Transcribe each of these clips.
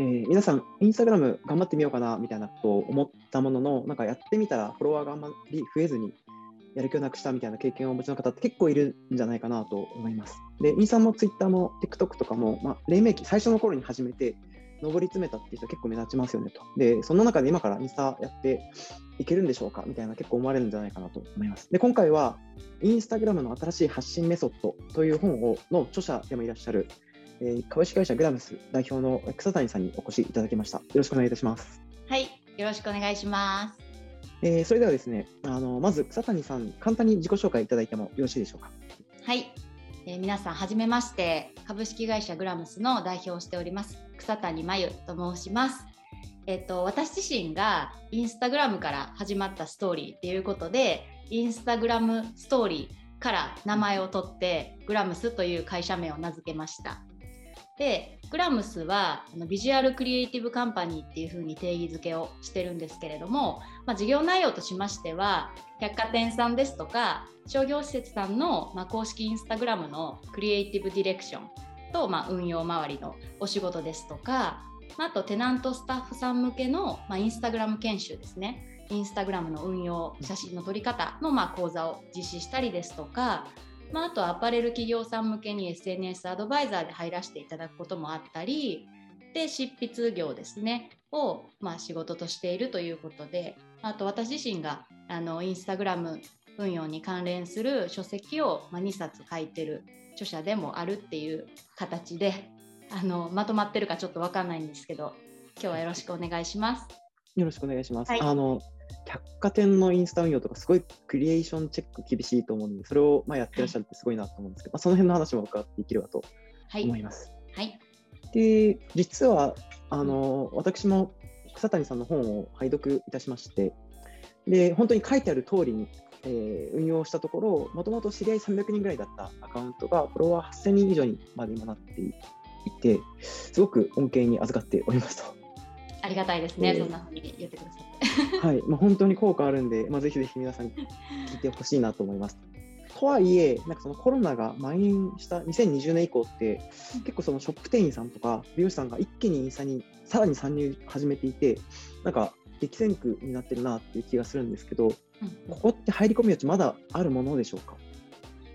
えー、皆さん、インスタグラム頑張ってみようかなみたいなことを思ったものの、なんかやってみたらフォロワーがあんまり増えずに、やる気をなくしたみたいな経験をお持ちの方って結構いるんじゃないかなと思います。で、インスタもツイッターも TikTok とかも、まあ、黎明期、最初の頃に始めて、上り詰めたっていう人結構目立ちますよねと。で、その中で今からインスタやっていけるんでしょうかみたいな結構思われるんじゃないかなと思います。で、今回はインスタグラムの新しい発信メソッドという本をの著者でもいらっしゃるえー、株式会社グラムス代表の草谷さんにお越しいただきました。よろしくお願いいたします。はい、よろしくお願いします。えー、それではですね、あのまず草谷さん、簡単に自己紹介いただいてもよろしいでしょうか。はい、えー、皆さん、はじめまして、株式会社グラムスの代表をしております、草谷真由と申します。えっ、ー、と、私自身がインスタグラムから始まったストーリーっていうことで、インスタグラムストーリーから名前を取って、グラムスという会社名を名付けました。でグラムスはあのビジュアルクリエイティブカンパニーっていうふうに定義づけをしてるんですけれども、まあ、事業内容としましては百貨店さんですとか商業施設さんの、まあ、公式インスタグラムのクリエイティブディレクションと、まあ、運用周りのお仕事ですとか、まあ、とテナントスタッフさん向けの、まあ、インスタグラム研修ですね。インスタグラムの運用写真の撮り方の、ま、講座を実施したりですとかまあ、あとアパレル企業さん向けに SNS アドバイザーで入らせていただくこともあったりで執筆業ですねを、まあ、仕事としているということであと私自身があのインスタグラム運用に関連する書籍を、まあ、2冊書いてる著者でもあるっていう形であのまとまってるかちょっと分かんないんですけど今日はよろしくお願いします。よろしくお願いします。はい、あの百貨店のインスタ運用とかすごいクリエーションチェック厳しいと思うんで、それをまあやってらっしゃるってすごいなと思うんですけど、まあ、その辺の話も伺っていければと思います。はい、はい、で、実はあの私も草谷さんの本を拝読いたしまして、で本当に書いてある通りに、えー、運用したところ、もともと知り合い300人ぐらいだったアカウントが、フォロワー8000人以上にまで今なっていて、すごく恩恵に預かっておりますと。ありがたいですね、えー、そんなふうに言ってくださって。はい、まあ、本当に効果あるんで、まあ、ぜひぜひ皆さん聞いてほしいなと思います。とはいえ、なんかそのコロナが蔓延した2020年以降って、結構そのショップ店員さんとか美容師さんが一気にインスタにさらに参入始めていて、なんか激戦区になってるなっていう気がするんですけど、うん、ここって入り込む余地まだあるものでしょうか？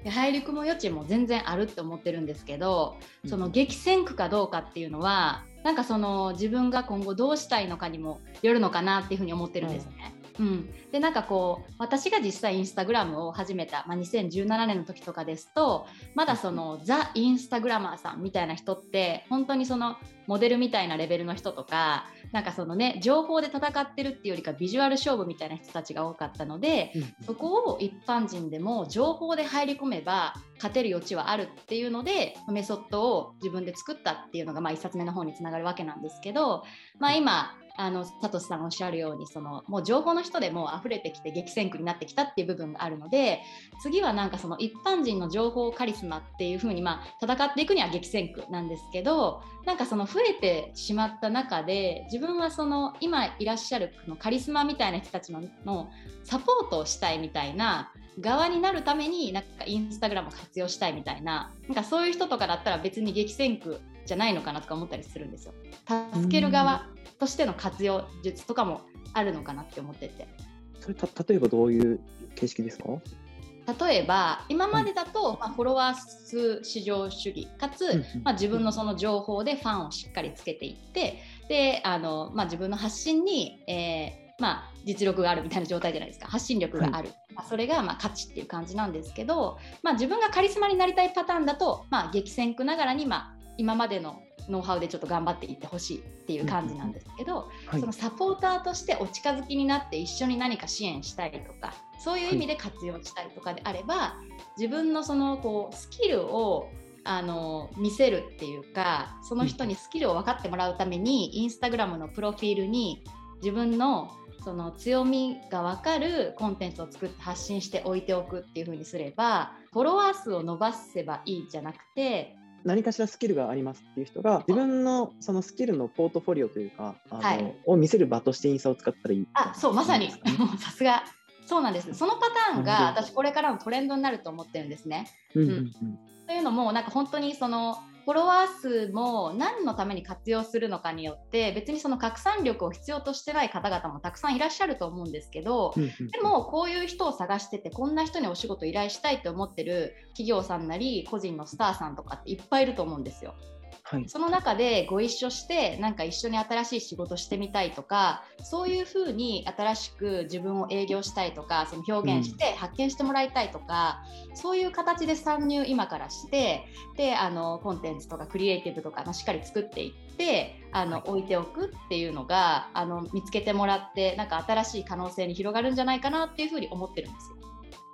入り込む余地も全然あるって思ってるんですけど、その激戦区かどうかっていうのはなんかその自分が今後どうしたいのかにもよるのかなっていうふうに思ってるんですね。うん、でなんかこう私が実際インスタグラムを始めた、まあ、2017年の時とかですとまだそのザ・インスタグラマーさんみたいな人って本当にそのモデルみたいなレベルの人とかなんかそのね情報で戦ってるっていうよりかビジュアル勝負みたいな人たちが多かったので、うん、そこを一般人でも情報で入り込めば勝てる余地はあるっていうのでメソッドを自分で作ったっていうのがまあ1冊目の方につながるわけなんですけど、まあ、今あのサトシさんおっしゃるようにそのもう情報の人でも溢れてきて激戦区になってきたっていう部分があるので次はなんかその一般人の情報カリスマっていう風にまあ戦っていくには激戦区なんですけどなんかその増えてしまった中で自分はその今いらっしゃるのカリスマみたいな人たちののサポートをしたいみたいな側になるためになんかインスタグラムを活用したいみたいななんかそういう人とかだったら別に激戦区じゃないのかなとか思ったりするんですよ。助ける側としての活用術とかもあるのかなって思ってて。それた例えばどういう形式ですか？例えば今までだと、まあ、フォロワー数至上主義かつ、まあ、自分のその情報でファンをしっかりつけていってであの、まあ、自分の発信に、えー、まあ、実力があるみたいな状態じゃないですか。発信力がある、はい、まあ、それがまあ価値っていう感じなんですけど、まあ、自分がカリスマになりたいパターンだと、まあ、激戦区ながらに、まあ、今までのノウハウでちょっと頑張っていってほしいっていう感じなんですけど、はい、そのサポーターとしてお近づきになって一緒に何か支援したりとかそういう意味で活用したりとかであれば、はい、自分のそのこうスキルをあの見せるっていうかその人にスキルを分かってもらうために、インスタグラムのプロフィールに自分のその強みが分かるコンテンツを作って発信しておいておくっていう風にすればフォロワー数を伸ばせばいいじゃなくて何かしらスキルがありますっていう人が自分のそのスキルのポートフォリオというかあの、はい、を見せる場としてインスタを使ったらいいあそうまさに。さすが。そうなんです。そのパターンが私これからのトレンドになると思ってるんですね。うん、うん、というのもなんか本当にそのフォロワー数も何のために活用するのかによって別にその拡散力を必要としてない方々もたくさんいらっしゃると思うんですけど、でもこういう人を探しててこんな人にお仕事依頼したいと思ってる企業さんなり個人のスターさんとかっていっぱいいると思うんですよ。はい、その中でご一緒してなんか一緒に新しい仕事してみたいとかそういうふうに新しく自分を営業したいとかその表現して発見してもらいたいとか、うん、そういう形で参入今からしてであのコンテンツとかクリエイティブとか、まあ、しっかり作っていってあの、はい、置いておくっていうのがあの見つけてもらってなんか新しい可能性に広がるんじゃないかなっていうふうに思ってるんですよ。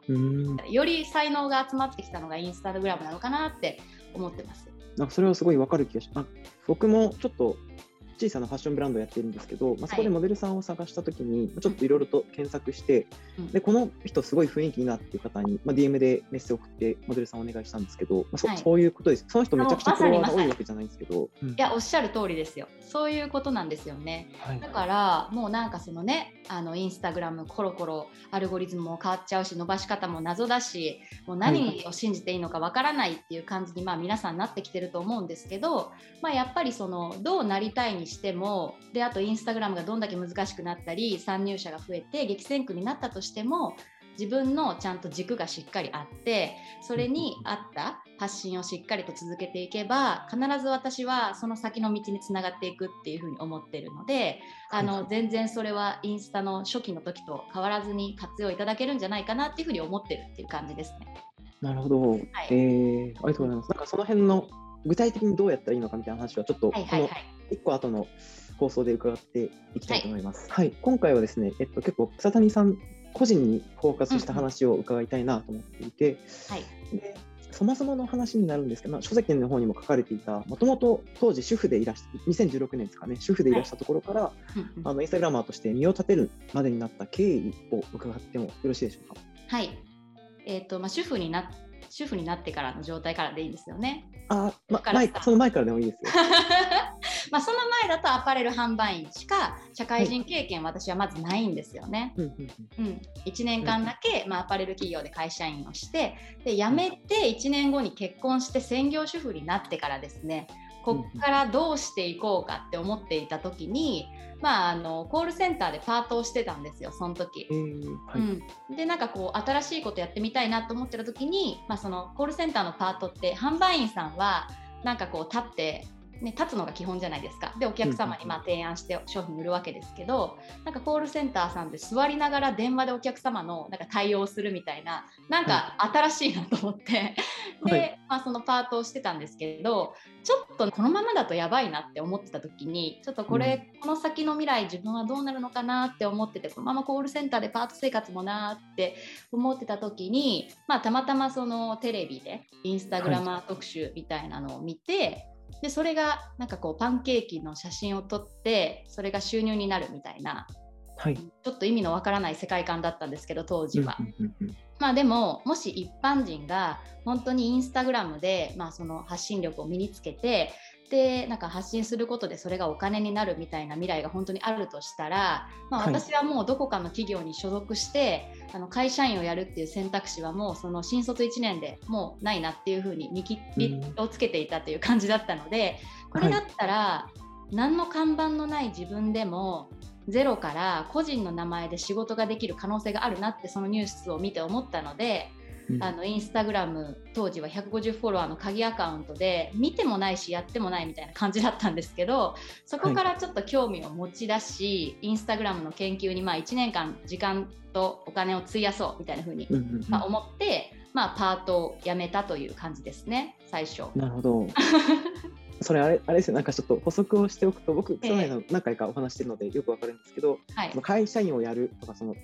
うんより才能が集まってきたのがインスタグラムなのかなって思ってます。なんかそれはすごいわかる気がします。僕もちょっと小さなファッションブランドをやってるんですけど、まあ、そこでモデルさんを探したときに、ちょっといろいろと検索して、うん、でこの人すごい雰囲気いいなっていう方に、まあ、DM でメッセージ送ってモデルさんお願いしたんですけど、まあそ、はい、そういうことです。その人めちゃくちゃフォロワーが多いわけじゃないんですけど、いやおっしゃる通りですよ。そういうことなんですよね、はい、だからもうなんかそのねあのインスタグラムコロコロアルゴリズムも変わっちゃうし伸ばし方も謎だしもう何を信じていいのかわからないっていう感じにまあ皆さんなってきてると思うんですけど、まあ、やっぱりそのどうなりたいにしてもであとインスタグラムがどんだけ難しくなったり参入者が増えて激戦区になったとしても自分のちゃんと軸がしっかりあってそれに合った発信をしっかりと続けていけば必ず私はその先の道につながっていくっていうふうに思ってるのであの全然それはインスタの初期の時と変わらずに活用いただけるんじゃないかなっていうふうに思ってるっていう感じですね。なるほど、はい、えー、ありがとうございます。なんかその辺の具体的にどうやったらいいのかみたいな話はちょっと1個後の放送で伺っていきたいと思います。はい、はい、今回はですね、えっと、結構草谷さん個人にフォーカスした話を伺いたいなと思っていて、はい、でそもそもの話になるんですけど、まあ、書籍の方にも書かれていたもともと当時主婦でいらし2016年ですかね主婦でいらしたところから、はい、あのインスタグラマーとして身を立てるまでになった経緯を伺ってもよろしいでしょうか？はい、えーとまあ、主婦にな主婦になってからの状態からでいいんですよね。あ、ま、前その前からでもいいですよ。まあその前だとアパレル販売員しか社会人経験、私はまずないんですよね。うん、1年間だけ、まあ、アパレル企業で会社員をしてで辞めて1年後に結婚して専業主婦になってからですねこっからどうしていこうかって思っていた時に、まあ、あのコールセンターでパートをしてたんですよその時、えーはい、うん、でなんかこう新しいことやってみたいなと思ってた時に、まあ、そのコールセンターのパートって販売員さんはなんかこう立ってね、立つのが基本じゃないですか。でお客様にまあ提案して商品売るわけですけどなんかコールセンターさんで座りながら電話でお客様のなんか対応するみたいななんか新しいなと思って。で、はい、まあ、そのパートをしてたんですけどちょっとこのままだとやばいなって思ってた時にちょっとこれ、うん、この先の未来自分はどうなるのかなって思っててこのままコールセンターでパート生活もなって思ってた時に、まあ、たまたまそのテレビでインスタグラマー特集みたいなのを見て、はいでそれがなんかこうパンケーキの写真を撮ってそれが収入になるみたいな、はい、ちょっと意味のわからない世界観だったんですけど当時は。まあでももし一般人が本当にインスタグラムで、まあ、その発信力を身につけてでなんか発信することでそれがお金になるみたいな未来が本当にあるとしたら、まあ、私はもうどこかの企業に所属して、はい、あの会社員をやるっていう選択肢はもうその新卒1年でもうないなっていうふうに見切りをつけていたという感じだったのでこれだったら何の看板のない自分でもゼロから個人の名前で仕事ができる可能性があるなってそのニュースを見て思ったのであのインスタグラム当時は150フォロワーの鍵アカウントで見てもないしやってもないみたいな感じだったんですけどそこからちょっと興味を持ち出し、はい、インスタグラムの研究にまあ1年間時間とお金を費やそうみたいな風に、まあ、思って、まあ、パートを辞めたという感じですね最初。なるほど それあれあれですよなんかちょっと補足をしておくと僕、去年の何回かお話してるのでよくわかるんですけど、はい、会社員をやるとかその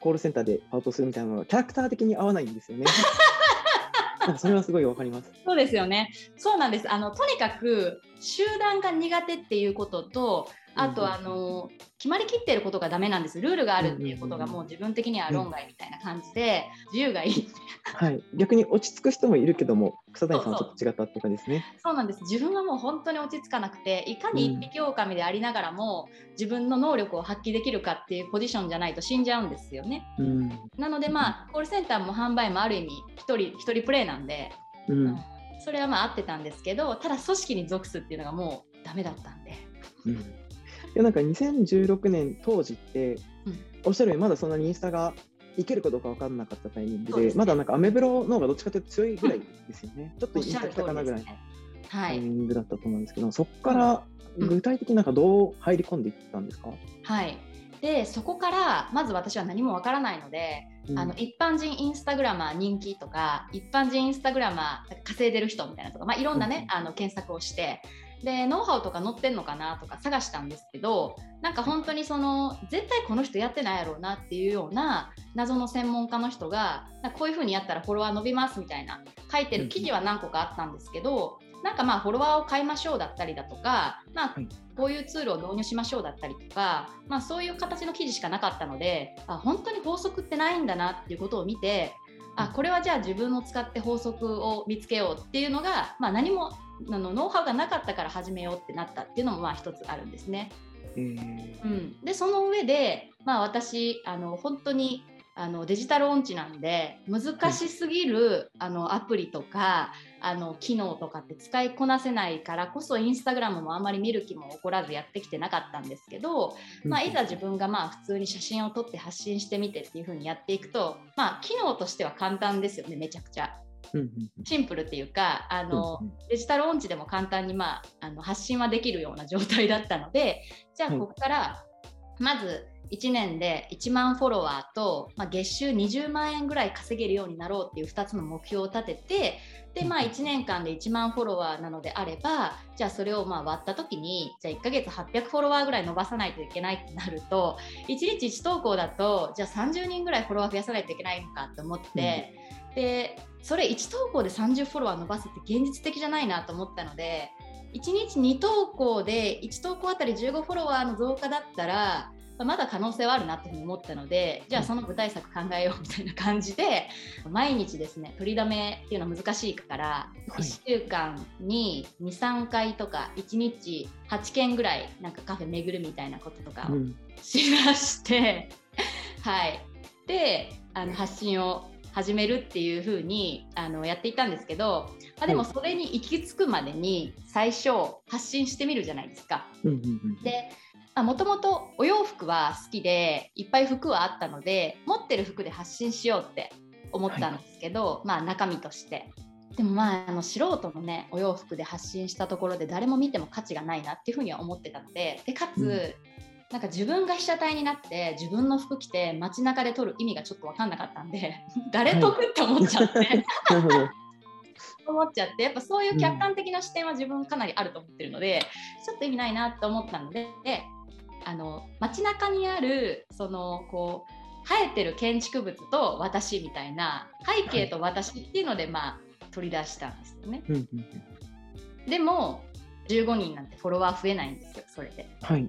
コールセンターでパートするみたいなのがキャラクター的に合わないんですよね。それはすごいわかります。そうですよね。そうなんです。あのとにかく集団が苦手っていうことと、あとあの決まりきってることがダメなんです。ルールがあるっていうことがもう自分的には論外みたいな感じで、自由がいい。はい。逆に落ち着く人もいるけども草谷さんはちょっと違ったって感じですね。そうなんです。自分はもう本当に落ち着かなくていかに一匹狼でありながらも、自分の能力を発揮できるかっていうポジションじゃないと死んじゃうんですよね、うん、なのでまあコールセンターも販売もある意味一人一人プレイなんで、うん。それはまあ合ってたんですけどただ組織に属すっていうのがもうダメだったんで。うん、でなんか2016年当時って、うん、おっしゃるようにまだそんなにインスタがいけるかどうか分からなかったタイミングで、ね、まだなんかアメブロの方がどっちかというと強いぐらいですよね。ちょっとインスタ来たかなぐらいのタイミングだったと思うんですけど、はい、そこから具体的になんかどう入り込んでいったんですか、はい。でそこからまず私は何もわからないので、うん、あの一般人インスタグラマー人気とか一般人インスタグラマー稼いでる人みたいなとか、まあ、いろんなね、うん、あの検索をしてでノウハウとか載ってんのかなとか探したんですけどなんか本当にその絶対この人やってないやろうなっていうような謎の専門家の人がこういう風にやったらフォロワー伸びますみたいな書いてる記事は何個かあったんですけど、なんかまあフォロワーを買いましょうだったりだとか、まあ、こういうツールを導入しましょうだったりとか、まあ、そういう形の記事しかなかったのであ本当に法則ってないんだなっていうことを見てあこれはじゃあ自分を使って法則を見つけようっていうのが、まあ、何もあのノウハウがなかったから始めようってなったっていうのもまあ一つあるんですね。うん、でその上で、まあ、私あの本当にあのデジタル音痴なんで難しすぎる、あのアプリとかあの機能とかって使いこなせないからこそインスタグラムもあんまり見る気も起こらずやってきてなかったんですけど、まあ、いざ自分がまあ普通に写真を撮って発信してみてっていう風にやっていくと、まあ、機能としては簡単ですよねめちゃくちゃ。シンプルっていうかあの、デジタル音痴でも簡単に、まあ、あの発信はできるような状態だったのでじゃあここからまず1年で1万フォロワーと、まあ、月収20万円ぐらい稼げるようになろうっていう2つの目標を立ててで、まあ、1年間で1万フォロワーなのであればじゃあそれをまあ割った時にじゃあ1ヶ月800フォロワーぐらい伸ばさないといけないってなると1日1投稿だとじゃあ30人ぐらいフォロワー増やさないといけないのかと思って、うん、でそれ1投稿で30フォロワー伸ばすって現実的じゃないなと思ったので1日2投稿で1投稿あたり15フォロワーの増加だったらまだ可能性はあるなっていうふうに思ったのでじゃあその具体策考えようみたいな感じで毎日ですね取りだめっていうのは難しいから1週間に23回とか1日8件ぐらいなんかカフェ巡るみたいなこととかをしまして、うん、はい。であの発信を始めるっていう風にあにやっていたんですけど、まあ、でもそれに行き着くまでに最初発信してみるじゃないですか。でもともとお洋服は好きでいっぱい服はあったので持ってる服で発信しようって思ったんですけど、はい、まあ中身として。でもまああの素人のねお洋服で発信したところで誰も見ても価値がないなっていうふうには思ってたのででかつ、うん、なんか自分が被写体になって自分の服着て街中で撮る意味がちょっと分かんなかったんで 誰得って思っちゃって、はい、思っちゃってやっぱそういう客観的な視点は自分かなりあると思ってるので、うん、ちょっと意味ないなと思ったのであの街中にあるそのこう生えてる建築物と私みたいな背景と私っていうので、まあ取り出したんですよね。でも15人なんてフォロワー増えないんですよそれで。はい、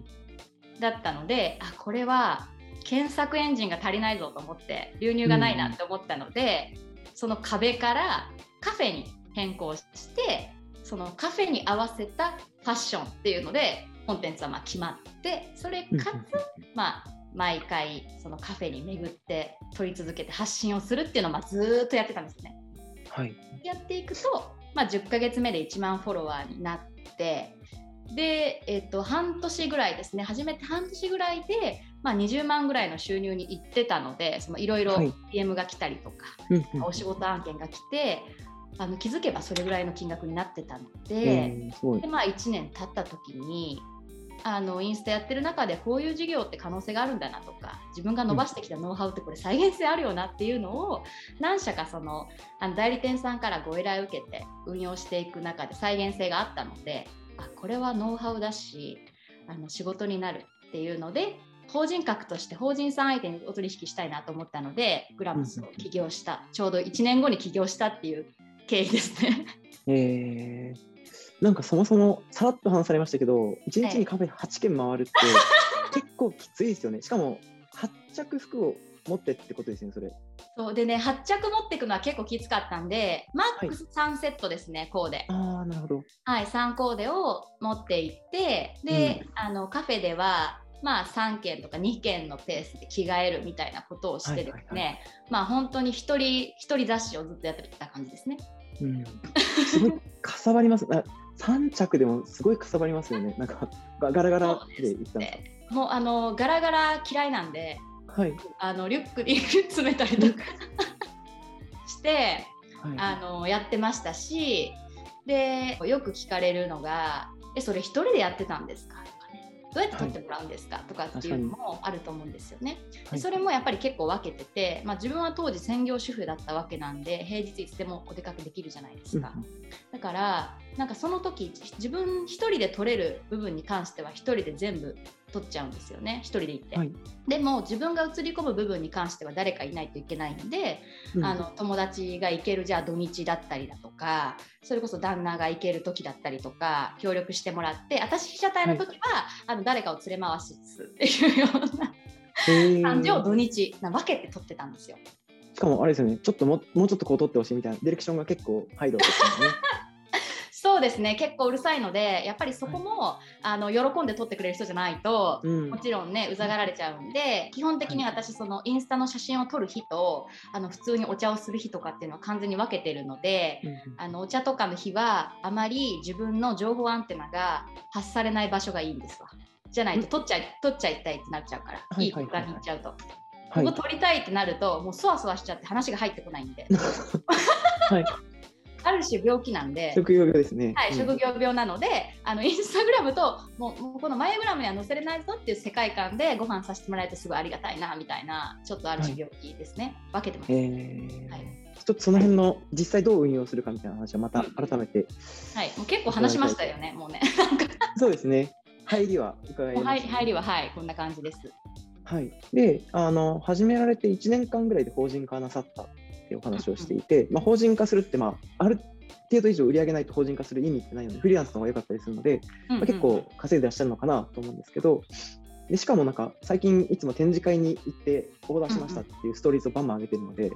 だったのであこれは検索エンジンが足りないぞと思って流入がないなって思ったので、うん、その壁からカフェに変更してそのカフェに合わせたファッションっていうのでコンテンツはま決まってそれかつ、まあ、毎回そのカフェに巡って撮り続けて発信をするっていうのをまずっとやってたんですね。はい、やっていくと、まあ、10ヶ月目で1万フォロワーになってで、えっと、半年ぐらいですね。始めて半年ぐらいで、まあ、20万ぐらいの収入にいってたのでいろいろ PM が来たりとか、はい、お仕事案件が来てあの気づけばそれぐらいの金額になってたので,、でまあ、1年経った時にあのインスタやってる中でこういう事業って可能性があるんだなとか自分が伸ばしてきたノウハウってこれ再現性あるよなっていうのを何社かそのあの代理店さんからご依頼を受けて運用していく中で再現性があったのであこれはノウハウだしあの仕事になるっていうので法人格として法人さん相手にお取引したいなと思ったのでグラムスを起業した、ちょうど1年後に起業したっていう経緯ですね。えーなんかそもそもさらっと話されましたけど、1日にカフェ8軒回るって結構きついですよね。しかも発着服を持ってってことですね、それ。そう。でね、発着持っていくのは結構きつかったんで、マックス3セットですね、はい、コーデ。ああ、なるほど。はい、3コーデを持っていって、で、うん、あのカフェでは、まあ、3件とか2件のペースで着替えるみたいなことをしてですね、はいはいはい、まあ本当に一人一人雑誌をずっとやってた感じですね。うん、すごいかさばります。あ3着でもすごいかさばりますよね。なんかガラガラでいったんですか？もうあのガラガラ嫌いなんで、はい、あのリュックに 詰めたりとかして、はい、あのやってましたしでよく聞かれるのが「えそれ一人でやってたんですか?」どうやって取ってもらうんですか、はい、とかっていうのもあると思うんですよね。はい、それもやっぱり結構分けてて、まあ、自分は当時専業主婦だったわけなんで平日いつでもお出かけできるじゃないですか。うん、だからなんかその時自分一人で取れる部分に関しては一人で全部取っちゃうんですよね。一人で行って、はい、でも自分が映り込む部分に関しては誰かいないといけないんで、うん、あの友達が行けるじゃあ土日だったりだとかそれこそ旦那が行ける時だったりとか協力してもらって私被写体の時は、はい、あの誰かを連れ回すっていうような感じを土日な分けて撮ってたんですよ。しかもあれですよね。ちょっとももうちょっとこう撮ってほしいみたいなディレクションが結構配慮ですよね。そうですね。結構うるさいのでやっぱりそこも、はい、あの喜んで撮ってくれる人じゃないと、うん、もちろんねうざがられちゃうんで基本的に私そのインスタの写真を撮る日とあの普通にお茶をする日とかっていうのは完全に分けてるので、うん、あのお茶とかの日はあまり自分の情報アンテナが発されない場所がいいんですわ。じゃないと撮っちゃい撮っちゃいたいってなっちゃうから、いい空間に行っちゃうと。ここ撮りたいってなると、もうそわそわしちゃって話が入ってこないんで。はいある種病気なんで。職業病ですね、はい、職業病なのであのインスタグラムともうこのマイグラムには載せれないぞっていう世界観でご飯させてもらえるとすごいありがたいなみたいなちょっとある種病気ですね、はい、分けてます、えー、はい、ちょっとその辺の実際どう運用するかみたいな話はまた改めて、うん、はい。もう結構話しましたよねもうね。そうですね。入りは伺います、ね、入りははい。こんな感じです。はい、であの始められて1年間ぐらいで法人化なさったお話をしていて、まあ、法人化するって、まあ、ある程度以上売り上げないと法人化する意味ってないので、フリーランスの方が良かったりするので、まあ、結構稼いでらっしゃるのかなと思うんですけど、でしかもなんか最近いつも展示会に行ってオーダーしましたっていうストーリーズをバンバン上げてるので、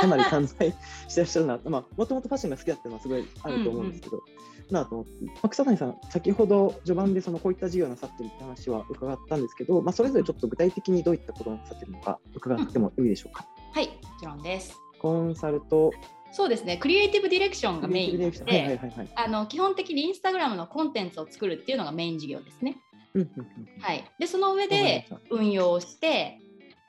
かなり散財してらっしゃるなまあもともとファッションが好きだっていうのはすごいあると思うんですけど、なと思って、まあ、草谷さん、先ほど序盤でそのこういった事業なさってるって話は伺ったんですけど、まあ、それぞれちょっと具体的にどういったことをなさってるのか伺ってもいいでしょうか？はい、もちろんです。コンサルとそうですね、クリエイティブディレクションがメインで、あの基本的にインスタグラムのコンテンツを作るっていうのがメイン事業ですね。はい、でその上で運用して、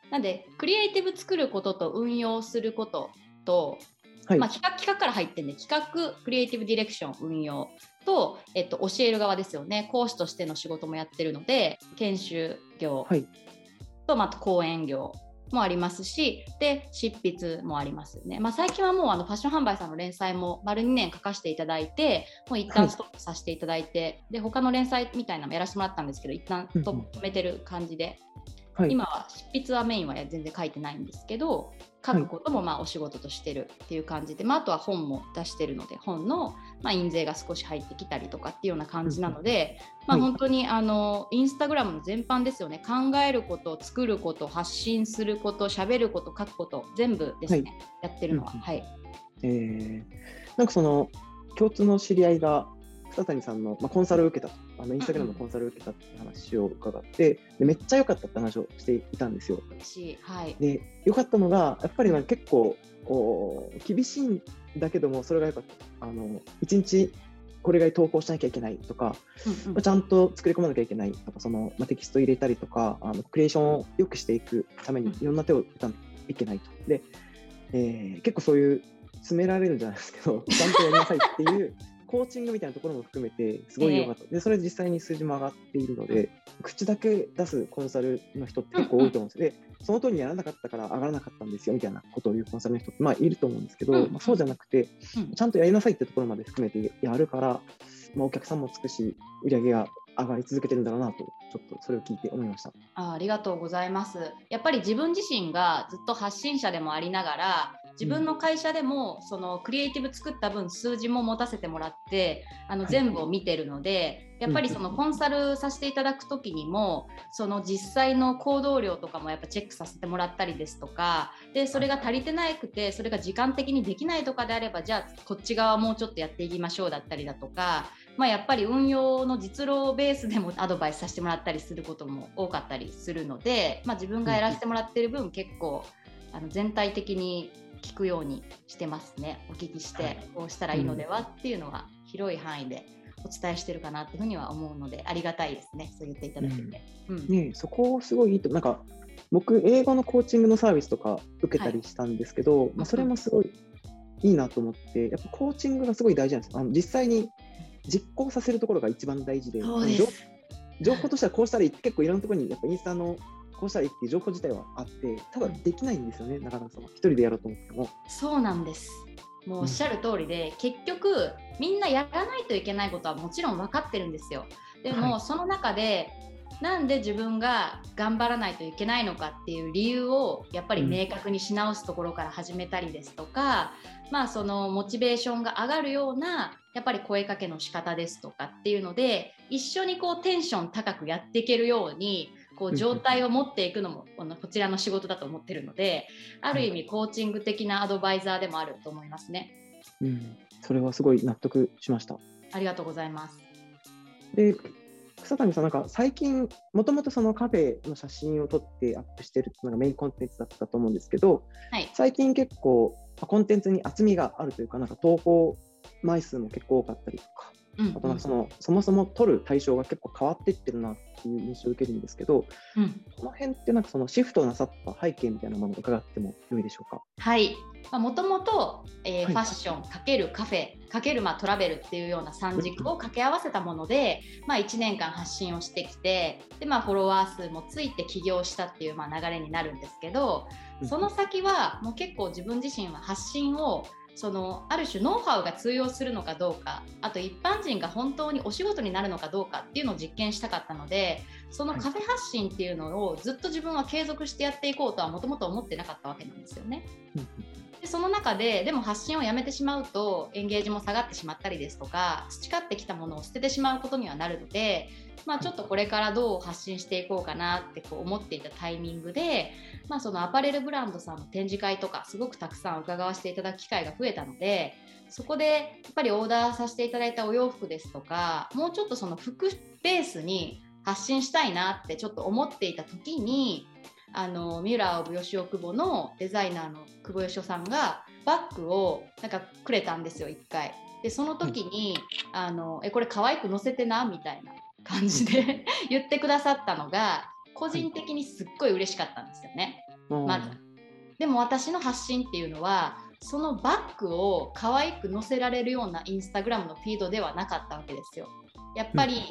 なんでクリエイティブ作ることと運用することと、はい、まあ、企画企画から入ってんで企画クリエイティブディレクション運用と、えっと、教える側ですよね。講師としての仕事もやってるので研修業と、まあ、講演業もありますしで執筆もありますよね、まあ、最近はもうあのファッション販売さんの連載も丸2年書かせていただいてもう一旦ストップさせていただいて、はい、で他の連載みたいなのもやらせてもらったんですけど一旦止めてる感じで、はい、今は執筆はメインは全然書いてないんですけど書くこともまあお仕事としてるっていう感じで、まあ、あとは本も出してるので本のま印税が少し入ってきたりとかっていうような感じなので、まあ、本当にあのインスタグラムの全般ですよね。考えること作ること発信すること喋ること書くこと全部ですね、はい、やってるのは。はい、えー、なんかその共通の知り合いが草谷さんの、まあ、コンサルを受けたあのインスタグラムのコンサルを受けたって話を伺って、でめっちゃ良かったって話をしていたんですよ。はい、で良かったのがやっぱり結構お厳しいんだけどもそれがやっぱあの1日これが投稿しなきゃいけないとか、うんうん、ちゃんと作り込まなきゃいけないとかその、まあ、テキスト入れたりとかあのクリエーションを良くしていくためにいろんな手を打たなきゃいけないと。で、えー、結構そういう詰められるんじゃないですけどちゃんとやりなさいっていうコーチングみたいなところも含めてすごい良かった、えー、でそれ実際に数字も上がっているので、口だけ出すコンサルの人って結構多いと思うんですよ、でその通りにやらなかったから上がらなかったんですよみたいなことを言うコンサルの人って。まあいると思うんですけど、うん、まあ、そうじゃなくて、ちゃんとやりなさいってところまで含めてやるから、まあ、お客さんもつくし売り上げが上がり続けてるんだろうなとちょっとそれを聞いて思いました。あありがとうございます。やっぱり自分自身がずっと発信者でもありながら自分の会社でもそのクリエイティブ作った分数字も持たせてもらってあの全部を見てるので、やっぱりそのコンサルさせていただく時にもその実際の行動量とかもやっぱチェックさせてもらったりですとかでそれが足りてなくてそれが時間的にできないとかであればじゃあこっち側もうちょっとやっていきましょうだったりだとか、まあ、やっぱり運用の実労ベースでも アドバイスさせてもらったりすることも多かったりするので、まあ、自分がやらせてもらってる分結構あの全体的に聞くようにしてますね。お聞きして、はい、こうしたらいいのではっていうのは広い範囲でお伝えしてるかなというふうには思うのでありがたいですね。そう言っていただけて、うん。うん、ねそこすごいいいとなんか僕英語のコーチングのサービスとか受けたりしたんですけど、はい、まあ、それもすごいいいなと思ってやっぱコーチングがすごい大事なんです。あの実際に実行させるところが一番大事で情報としてはこうしたら結構いろんなところにやっぱインスタのこうしたらいいっていう情報自体はあってただできないんですよね、なかなかその一人でやろうと思っても。そうなんです。もうおっしゃる通りで、うん、結局みんなやらないといけないことはもちろん分かってるんですよ。でも、はい、その中でなんで自分が頑張らないといけないのかっていう理由をやっぱり明確にし直すところから始めたりですとか、うん、まあそのモチベーションが上がるようなやっぱり声かけの仕方ですとかっていうので一緒にこうテンション高くやっていけるようにこう状態を持っていくのもこのこちらの仕事だと思ってるのである意味コーチング的なアドバイザーでもあると思いますね。うん、それはすごい納得しました。ありがとうございます。で草谷さん、なんか最近、もともとそのカフェの写真を撮ってアップしてるのがメインコンテンツだったと思うんですけど、はい、最近結構コンテンツに厚みがあるというか、なんか投稿枚数も結構多かったりとか、うんうん、あとなんかそのそもそも撮る対象が結構変わっていってるなっていう印象を受けるんですけど、うん、この辺ってなんかそのシフトなさった背景みたいなものを伺ってもよいでしょうか？はい。もともとファッションかけるカフェかけるまあトラベルっていうような三軸を掛け合わせたもので、まあ、1年間発信をしてきてで、まあ、フォロワー数もついて起業したっていうまあ流れになるんですけどその先はもう結構自分自身は発信をそのある種ノウハウが通用するのかどうかあと一般人が本当にお仕事になるのかどうかっていうのを実験したかったのでそのカフェ発信っていうのをずっと自分は継続してやっていこうとはもともと思ってなかったわけなんですよね。でその中ででも発信をやめてしまうとエンゲージも下がってしまったりですとか培ってきたものを捨ててしまうことにはなるのでまあ、ちょっとこれからどう発信していこうかなってこう思っていたタイミングで、まあ、そのアパレルブランドさんの展示会とかすごくたくさん伺わせていただく機会が増えたのでそこでやっぱりオーダーさせていただいたお洋服ですとかもうちょっとその服ベースに発信したいなってちょっと思っていた時にあのミュラー・オブ・ヨシオ・クボのデザイナーの久保義雄さんがバッグをなんかくれたんですよ1回。でその時に、うん、あのえこれ可愛く載せてな？みたいな感じで 言ってくださったのが個人的にすっごい嬉しかったんですよね。まずでも私の発信っていうのはそのバッグを可愛く載せられるようなインスタグラムのフィードではなかったわけですよ。やっぱり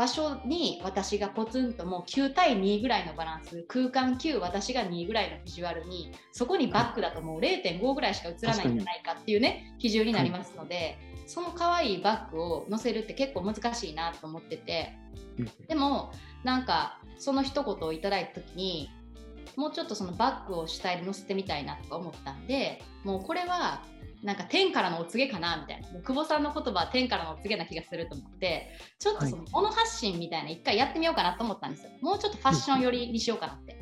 場所に私がポツンともう9対2ぐらいのバランス空間9私が2ぐらいのビジュアルにそこにバッグだともう0.5ぐらいしか映らないんじゃないかっていうね基準になりますので、その可愛いバッグを載せるって結構難しいなと思っててでもなんかその一言をいただいた時にもうちょっとそのバッグを主体で載せてみたいなとか思ったんでもうこれはなんか天からのお告げかなみたいな。久保さんの言葉は天からのお告げな気がすると思ってちょっとその物発信みたいな一回やってみようかなと思ったんですよ。もうちょっとファッション寄りにしようかなって。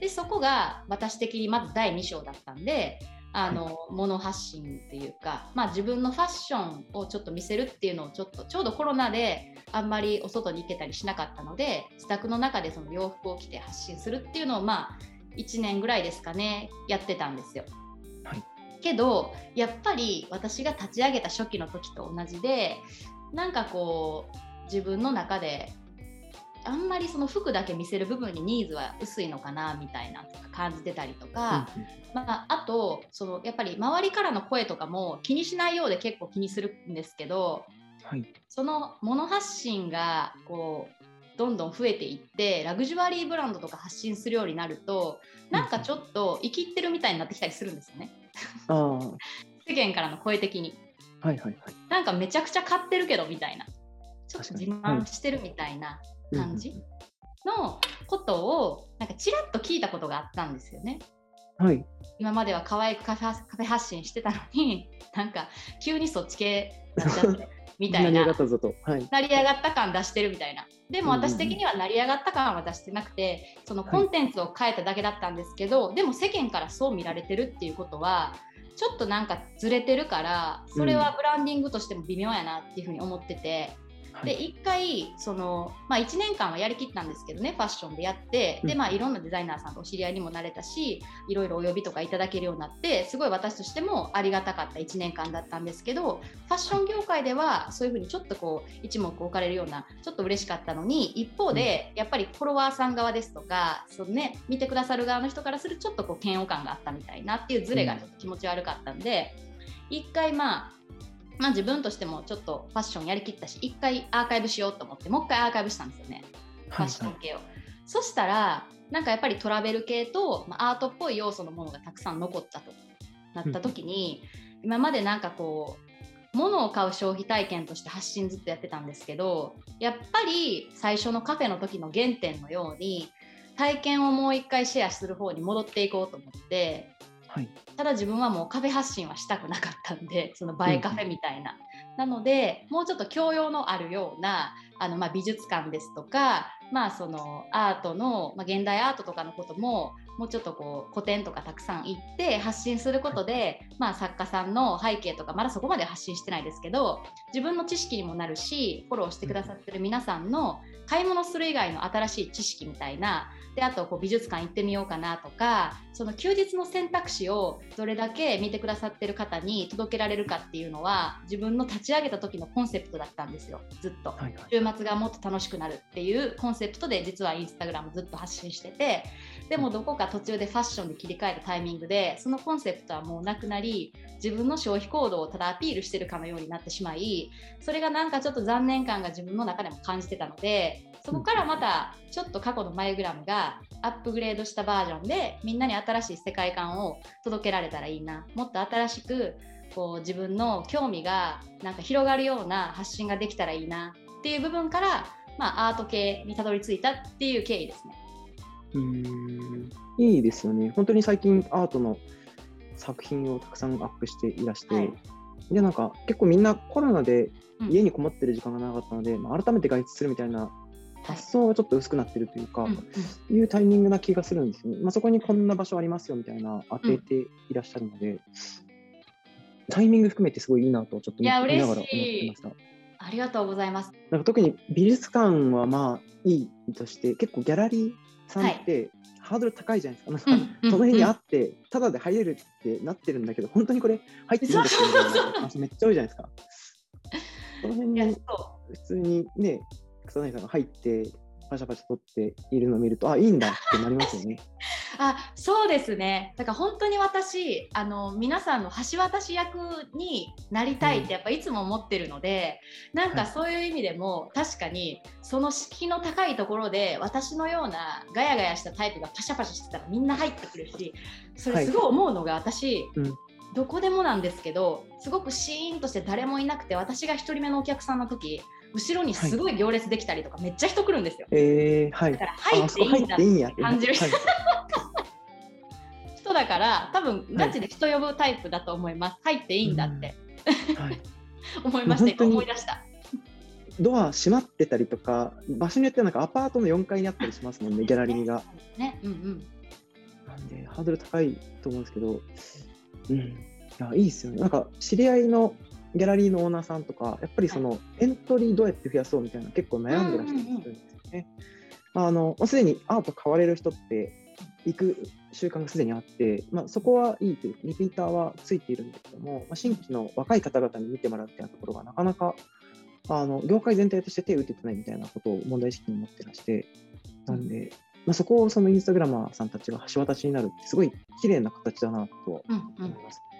でそこが私的にまず第2章だったんであの物発信っていうか、まあ、自分のファッションをちょっと見せるっていうのをちょっとちょうどコロナであんまりお外に行けたりしなかったので自宅の中でその洋服を着て発信するっていうのをまあ1年ぐらいですかねやってたんですよ。はい、けどやっぱり私が立ち上げた初期の時と同じでなんかこう自分の中であんまりその服だけ見せる部分にニーズは薄いのかなみたいな感じてたりとか、まあ、あとそのやっぱり周りからの声とかも気にしないようで結構気にするんですけど、はい、その物発信がこうどんどん増えていってラグジュアリーブランドとか発信するようになるとなんかちょっと生きってるみたいになってきたりするんですよね。世間からの声的に。はいはいはい、なんかめちゃくちゃ買ってるけどみたいなちょっと自慢してるみたいな。感じのことをなんかちらっと聞いたことがあったんですよね。はい、今までは可愛くカフェ発信してたのになんか急にそっち系なっちゃって みたいな。成り上がったぞと、はい、成り上がった感出してるみたいな。でも私的には成り上がった感は出してなくてそのコンテンツを変えただけだったんですけど、はい、でも世間からそう見られてるっていうことはちょっとなんかずれてるからそれはブランディングとしても微妙やなっていうふうに思っててで1回その、まあ、1年間はやりきったんですけどねファッションでやってで、まあ、いろんなデザイナーさんとお知り合いにもなれたしいろいろお呼びとかいただけるようになってすごい私としてもありがたかった1年間だったんですけどファッション業界ではそういうふうにちょっとこう一目置かれるようなちょっと嬉しかったのに一方でやっぱりフォロワーさん側ですとかその、ね、見てくださる側の人からするとちょっとこう嫌悪感があったみたいなっていうズレがちょっと気持ち悪かったんで。一回まあまあ、自分としてもちょっとファッションやりきったし一回アーカイブしようと思ってもう一回アーカイブしたんですよね。ファッション系を、そしたらなんかやっぱりトラベル系と、まあ、アートっぽい要素のものがたくさん残ったとなった時に、うん、今までなんかこう物を買う消費体験として発信ずっとやってたんですけどやっぱり最初のカフェの時の原点のように体験をもう一回シェアする方に戻っていこうと思ってはい、ただ自分はもうカフェ発信はしたくなかったんで その映えカフェみたいな、うん、なのでもうちょっと教養のあるようなあの、まあ、美術館ですとか、まあ、そのアートの、まあ、現代アートとかのことももうちょっとこう古典とかたくさん行って発信することで、まあ、作家さんの背景とかまだそこまで発信してないですけど自分の知識にもなるしフォローしてくださってる皆さんの買い物する以外の新しい知識みたいなであとこう美術館行ってみようかなとかその休日の選択肢をどれだけ見てくださってる方に届けられるかっていうのは自分の立ち上げた時のコンセプトだったんですよ。ずっと、はいはい、週末がもっと楽しくなるっていうコンセプトで実はインスタグラムずっと発信しててでもどこか途中でファッションに切り替えるタイミングでそのコンセプトはもうなくなり自分の消費行動をただアピールしてるかのようになってしまいそれがなんかちょっと残念感が自分の中でも感じてたのでそこからまたちょっと過去のマイグラムがアップグレードしたバージョンでみんなに新しい世界観を届けられたらいいな。もっと新しくこう自分の興味がなんか広がるような発信ができたらいいな。っていう部分から、まあ、アート系にたどり着いたっていう経緯ですね。うん。いいですよね。本当に最近アートの作品をたくさんアップしていらして、はい、でなんか結構みんなコロナで家にこもってる時間が長かったので、うん、まあ、改めて外出するみたいな発想がちょっと薄くなってるというか、はい、いうタイミングな気がするんですよね。まあ、そこにこんな場所ありますよみたいな当てていらっしゃるので、うん、タイミング含めてすごいいいなとちょっと見ながら思ってました。ありがとうございます。なんか特に美術館はまあいいとして結構ギャラリーさんって、ハードル高いじゃないですか。なんか、その辺にあって、ただで入れるってなってるんだけど、本当にこれ入ってるんですかみたいな話めっちゃ多いじゃないですか。その辺に普通にね、草薙さんが入ってパシャパシャ撮っているのを見るとあいいんだってなりますよね。あそうですね。だから本当に私あの皆さんの橋渡し役になりたいってやっぱいつも思ってるので、うん、なんかそういう意味でも、はい、確かにその敷居の高いところで私のようなガヤガヤしたタイプがパシャパシャしてたらみんな入ってくるしそれすごい思うのが、はい、私、うん。どこでもなんですけどすごくシーンとして誰もいなくて私が1人目のお客さんの時後ろにすごい行列できたりとか、めっちゃ人来るんですよ。えー、はい、だから入っていいんだって感じる人、人だから多分ガチで人呼ぶタイプだと思います。入っていいんだって、はい、思いました、思い出した。ドア閉まってたりとか、場所によってはなんかアパートの4階にあったりしますもんね、ギャラリーが。ね、うんうん。なんで、ハードル高いと思うんですけど、うん、いや、いいですよね。なんか、知り合いのギャラリーのオーナーさんとか、やっぱりそのエントリーどうやって増やそうみたいな結構悩んでらっしゃるんですよね。あのすでにアート買われる人って行く習慣がすでにあって、まあ、そこはいいという、リピーターはついているんだけども、まあ、新規の若い方々に見てもらうみたいなところがなかなかあの業界全体として手を打ててないみたいなことを問題意識に持ってらして、なんで、まあ、そこをそのインスタグラマーさんたちが橋渡しになるってすごい綺麗な形だなと思います。うんうん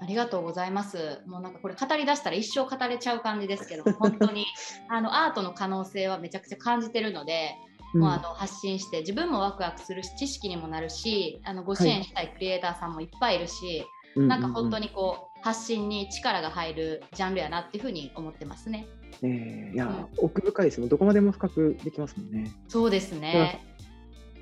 ありがとうございます。もうなんかこれ語り出したら一生語れちゃう感じですけど、本当にあのアートの可能性はめちゃくちゃ感じてるので、うん、もうあの発信して自分もワクワクするし知識にもなるし、あのご支援したいクリエイターさんもいっぱいいるし、はい、なんか本当にこう発信に力が入るジャンルやなっていうふうに思ってますね。えー、いや、うん、奥深いですもどこまでも深くできますもんね。そうですね。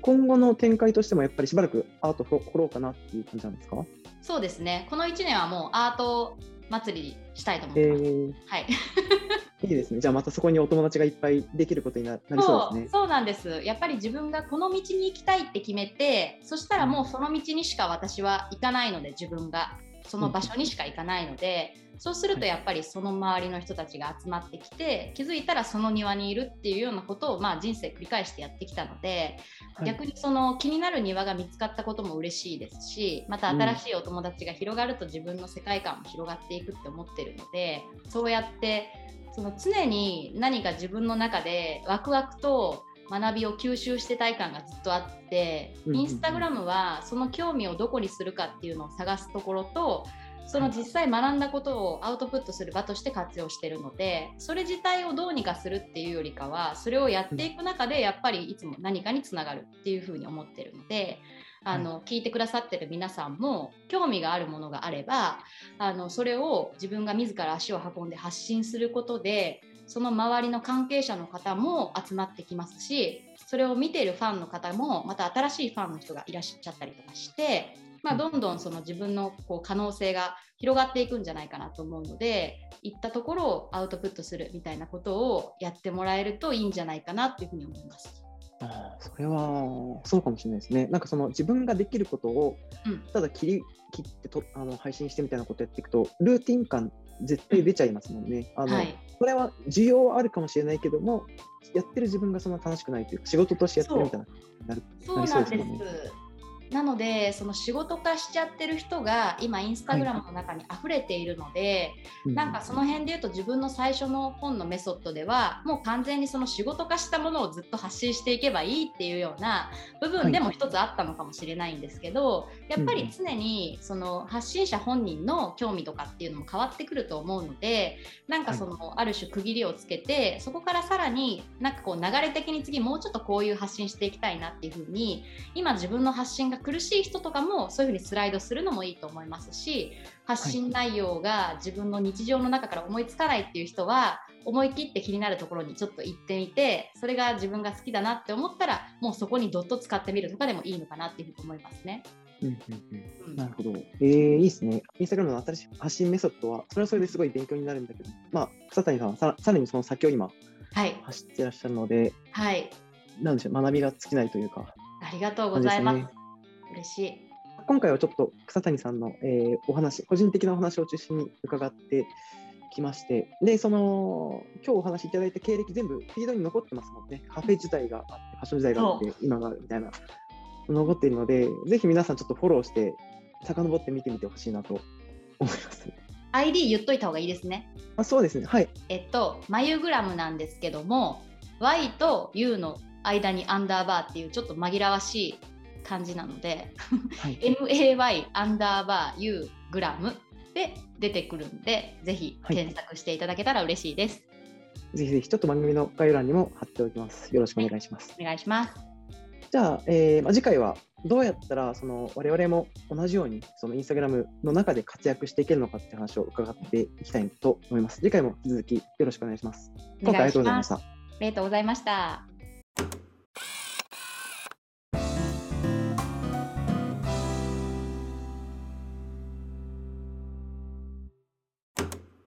今後の展開としてもやっぱりしばらくアート掘ろうかなっていう感じなんですか？そうですね。この1年はもうアート祭りしたいと思ってます。えー、はい。いいですね。じゃあまたそこにお友達がいっぱいできることになりそうですね。そうなんです。やっぱり自分がこの道に行きたいって決めて、そしたらもうその道にしか私は行かないので自分が。その場所にしか行かないので、そうするとやっぱりその周りの人たちが集まってきて気づいたらその庭にいるっていうようなことをまあ人生繰り返してやってきたので、はい、逆にその気になる庭が見つかったことも嬉しいですしまた新しいお友達が広がると自分の世界観も広がっていくって思ってるのでそうやってその常に何か自分の中でワクワクと学びを吸収してたい感がずっとあってインスタグラムはその興味をどこにするかっていうのを探すところとその実際学んだことをアウトプットする場として活用してるのでそれ自体をどうにかするっていうよりかはそれをやっていく中でやっぱりいつも何かにつながるっていうふうに思ってるのであの聞いてくださってる皆さんも興味があるものがあればあのそれを自分が自ら足を運んで発信することでその周りの関係者の方も集まってきますしそれを見ているファンの方もまた新しいファンの人がいらっしゃったりとかしてまあ、どんどんその自分のこう可能性が広がっていくんじゃないかなと思うのでいったところをアウトプットするみたいなことをやってもらえるといいんじゃないかなというふうに思います。あそれはそうかもしれないですね。なんかその自分ができることをただ切り切ってとあの配信してみたいなことやっていくとルーティン感絶対出ちゃいますもんね。あの、はい、これは需要あるかもしれないけどもやってる自分がそんな楽しくないというか仕事としてやってるみたいななるそうなんです、ね。なのでその仕事化しちゃってる人が今インスタグラムの中に溢れているので、はい、なんかその辺で言うと自分の最初の本のメソッドではもう完全にその仕事化したものをずっと発信していけばいいっていうような部分でも一つあったのかもしれないんですけど、やっぱり常にその発信者本人の興味とかっていうのも変わってくると思うのでなんかそのある種区切りをつけてそこからさらになんかこう流れ的に次もうちょっとこういう発信していきたいなっていうふうに今自分の発信がが苦しい人とかもそういうふうにスライドするのもいいと思いますし発信内容が自分の日常の中から思いつかないっていう人は思い切って気になるところにちょっと行ってみてそれが自分が好きだなって思ったらもうそこにドット使ってみるとかでもいいのかなっていうふうに思いますね。うんうんうん、なるほど。えー、いいですね。インスタグラムの新しい発信メソッドは、それはそれですごい勉強になるんだけど、まあ、草谷さんはささらにその先を今、はい、走ってらっしゃるので、はい、なんでしょう、学びが尽きないというか。ありがとうございます。嬉しい。今回はちょっと草谷さんの、えー、お話、個人的なお話を中心に伺ってきまして、で、その、今日お話しいただいた経歴全部フィードに残ってますもんね。カフェ時代があって、ファッション時代があって、今があるみたいな、残っているので、ぜひ皆さんちょっとフォローして、遡って見てみてほしいなと思います。ID 言っといた方がいいですね。あそうですね。はい。えっと、眉グラムなんですけども、Y と U の間にアンダーバーっていうちょっと紛らわしい感じなので、はい、MAY アンダーバー U グラムで出てくるんで、ぜひ検索していただけたら嬉しいです。はい、ぜひぜひちょっと番組の概要欄にも貼っておきます。よろしくお願いします。お願いします。じゃあ、えーまあ、次回はどうやったらその我々も同じようにそのインスタグラムの中で活躍していけるのかって話を伺っていきたいと思います。次回も引き続きよろしくお願いします。今回ありがとうございました。ありがとうございました。